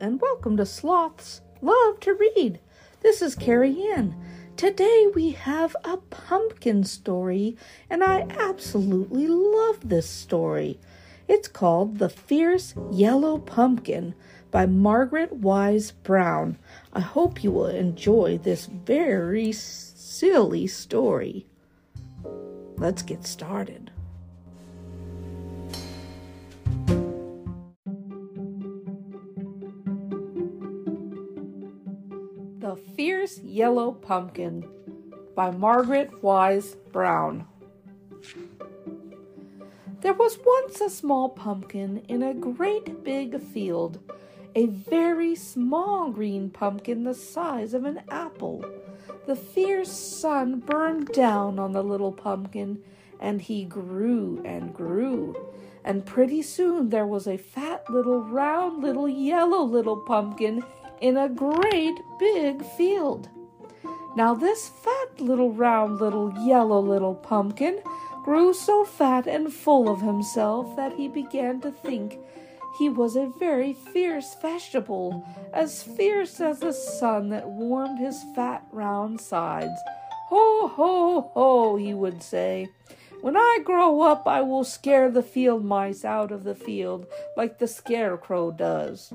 and welcome to Sloths Love to Read. This is Carrie Ann. Today we have a pumpkin story, and I absolutely love this story. It's called The Fierce Yellow Pumpkin by Margaret Wise Brown. I hope you will enjoy this very silly story. Let's get started. Fierce Yellow Pumpkin by Margaret Wise Brown. There was once a small pumpkin in a great big field, a very small green pumpkin the size of an apple. The fierce sun burned down on the little pumpkin, and he grew and grew. And pretty soon there was a fat little round little yellow little pumpkin in a great big field. Now, this fat little round little yellow little pumpkin grew so fat and full of himself that he began to think he was a very fierce vegetable, as fierce as the sun that warmed his fat round sides. Ho, ho, ho, he would say. When I grow up, I will scare the field mice out of the field like the scarecrow does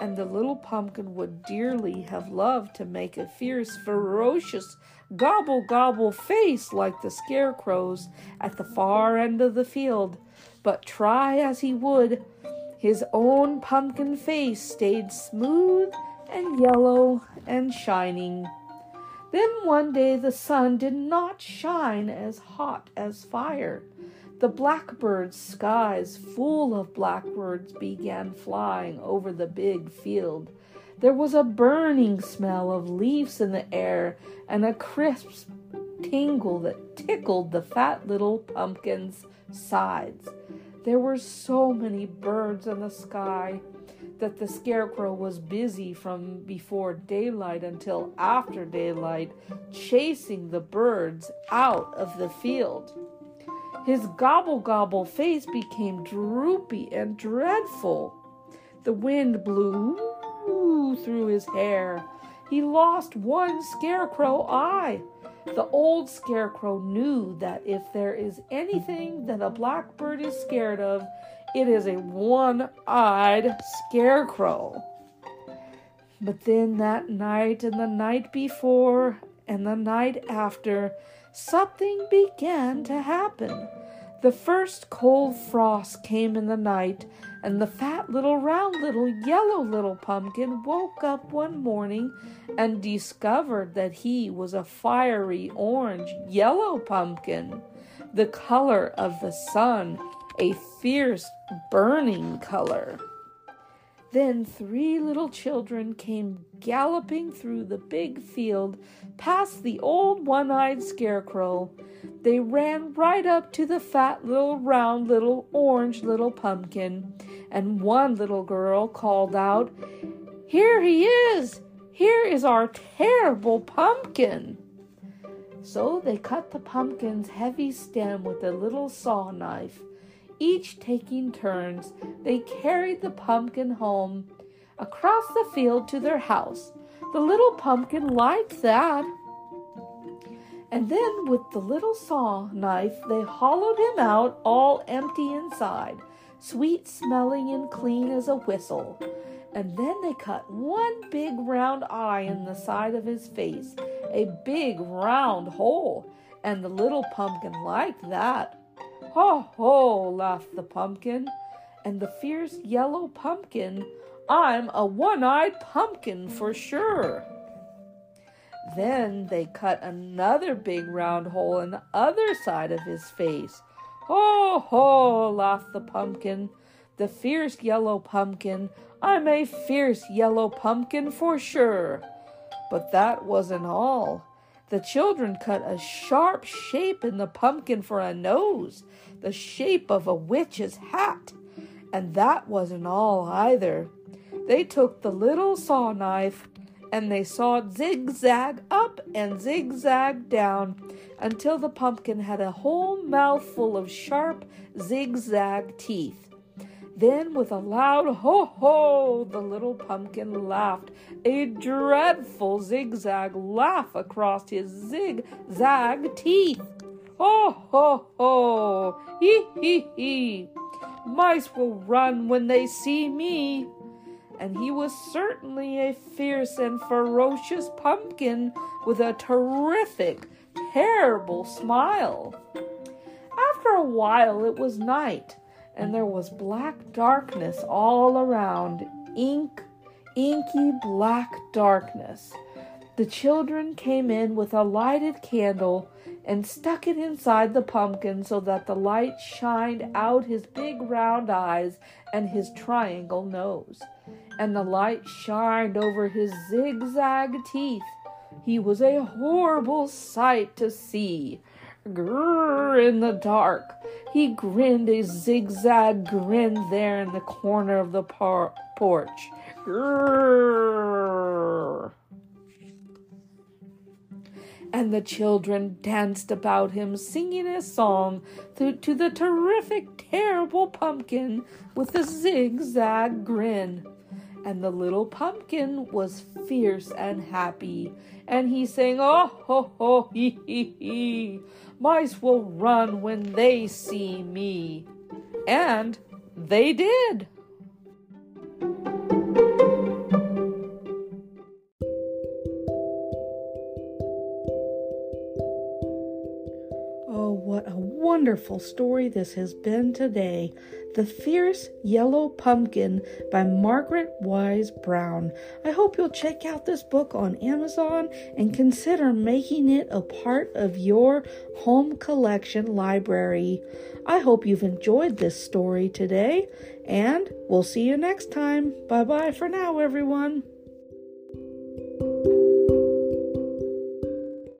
and the little pumpkin would dearly have loved to make a fierce, ferocious, gobble gobble face like the scarecrow's at the far end of the field. But try as he would, his own pumpkin face stayed smooth and yellow and shining. Then one day the sun did not shine as hot as fire. The blackbird's skies, full of blackbirds, began flying over the big field. There was a burning smell of leaves in the air and a crisp tingle that tickled the fat little pumpkin's sides. There were so many birds in the sky that the scarecrow was busy from before daylight until after daylight, chasing the birds out of the field. His gobble gobble face became droopy and dreadful. The wind blew through his hair. He lost one scarecrow eye. The old scarecrow knew that if there is anything that a blackbird is scared of, it is a one eyed scarecrow. But then that night and the night before and the night after, something began to happen. The first cold frost came in the night, and the fat little round little yellow little pumpkin woke up one morning and discovered that he was a fiery orange yellow pumpkin, the color of the sun, a fierce burning color. Then three little children came galloping through the big field past the old one eyed scarecrow. They ran right up to the fat little round little orange little pumpkin, and one little girl called out, Here he is! Here is our terrible pumpkin! So they cut the pumpkin's heavy stem with a little saw knife each taking turns, they carried the pumpkin home across the field to their house. The little pumpkin liked that. And then, with the little saw knife, they hollowed him out all empty inside, sweet smelling and clean as a whistle. And then they cut one big round eye in the side of his face, a big round hole, and the little pumpkin liked that. Ho, ho, laughed the pumpkin. And the fierce yellow pumpkin, I'm a one eyed pumpkin for sure. Then they cut another big round hole in the other side of his face. Ho, ho, laughed the pumpkin. The fierce yellow pumpkin, I'm a fierce yellow pumpkin for sure. But that wasn't all. The children cut a sharp shape in the pumpkin for a nose, the shape of a witch's hat. And that wasn't all either. They took the little saw knife and they sawed zigzag up and zigzag down until the pumpkin had a whole mouthful of sharp zigzag teeth. Then, with a loud ho ho, the little pumpkin laughed, a dreadful zigzag laugh across his zigzag teeth. Ho ho ho, hee hee hee. Mice will run when they see me. And he was certainly a fierce and ferocious pumpkin with a terrific, terrible smile. After a while, it was night and there was black darkness all around, ink, inky black darkness. The children came in with a lighted candle and stuck it inside the pumpkin so that the light shined out his big round eyes and his triangle nose. And the light shined over his zigzag teeth. He was a horrible sight to see. Grrr in the dark. He grinned a zigzag grin there in the corner of the par- porch. Grrr. And the children danced about him, singing a song to, to the terrific, terrible pumpkin with the zigzag grin. And the little pumpkin was fierce and happy, and he sang, Oh, ho, ho, hee, hee, hee. Mice will run when they see me. And they did. Wonderful story this has been today. The Fierce Yellow Pumpkin by Margaret Wise Brown. I hope you'll check out this book on Amazon and consider making it a part of your home collection library. I hope you've enjoyed this story today, and we'll see you next time. Bye bye for now, everyone.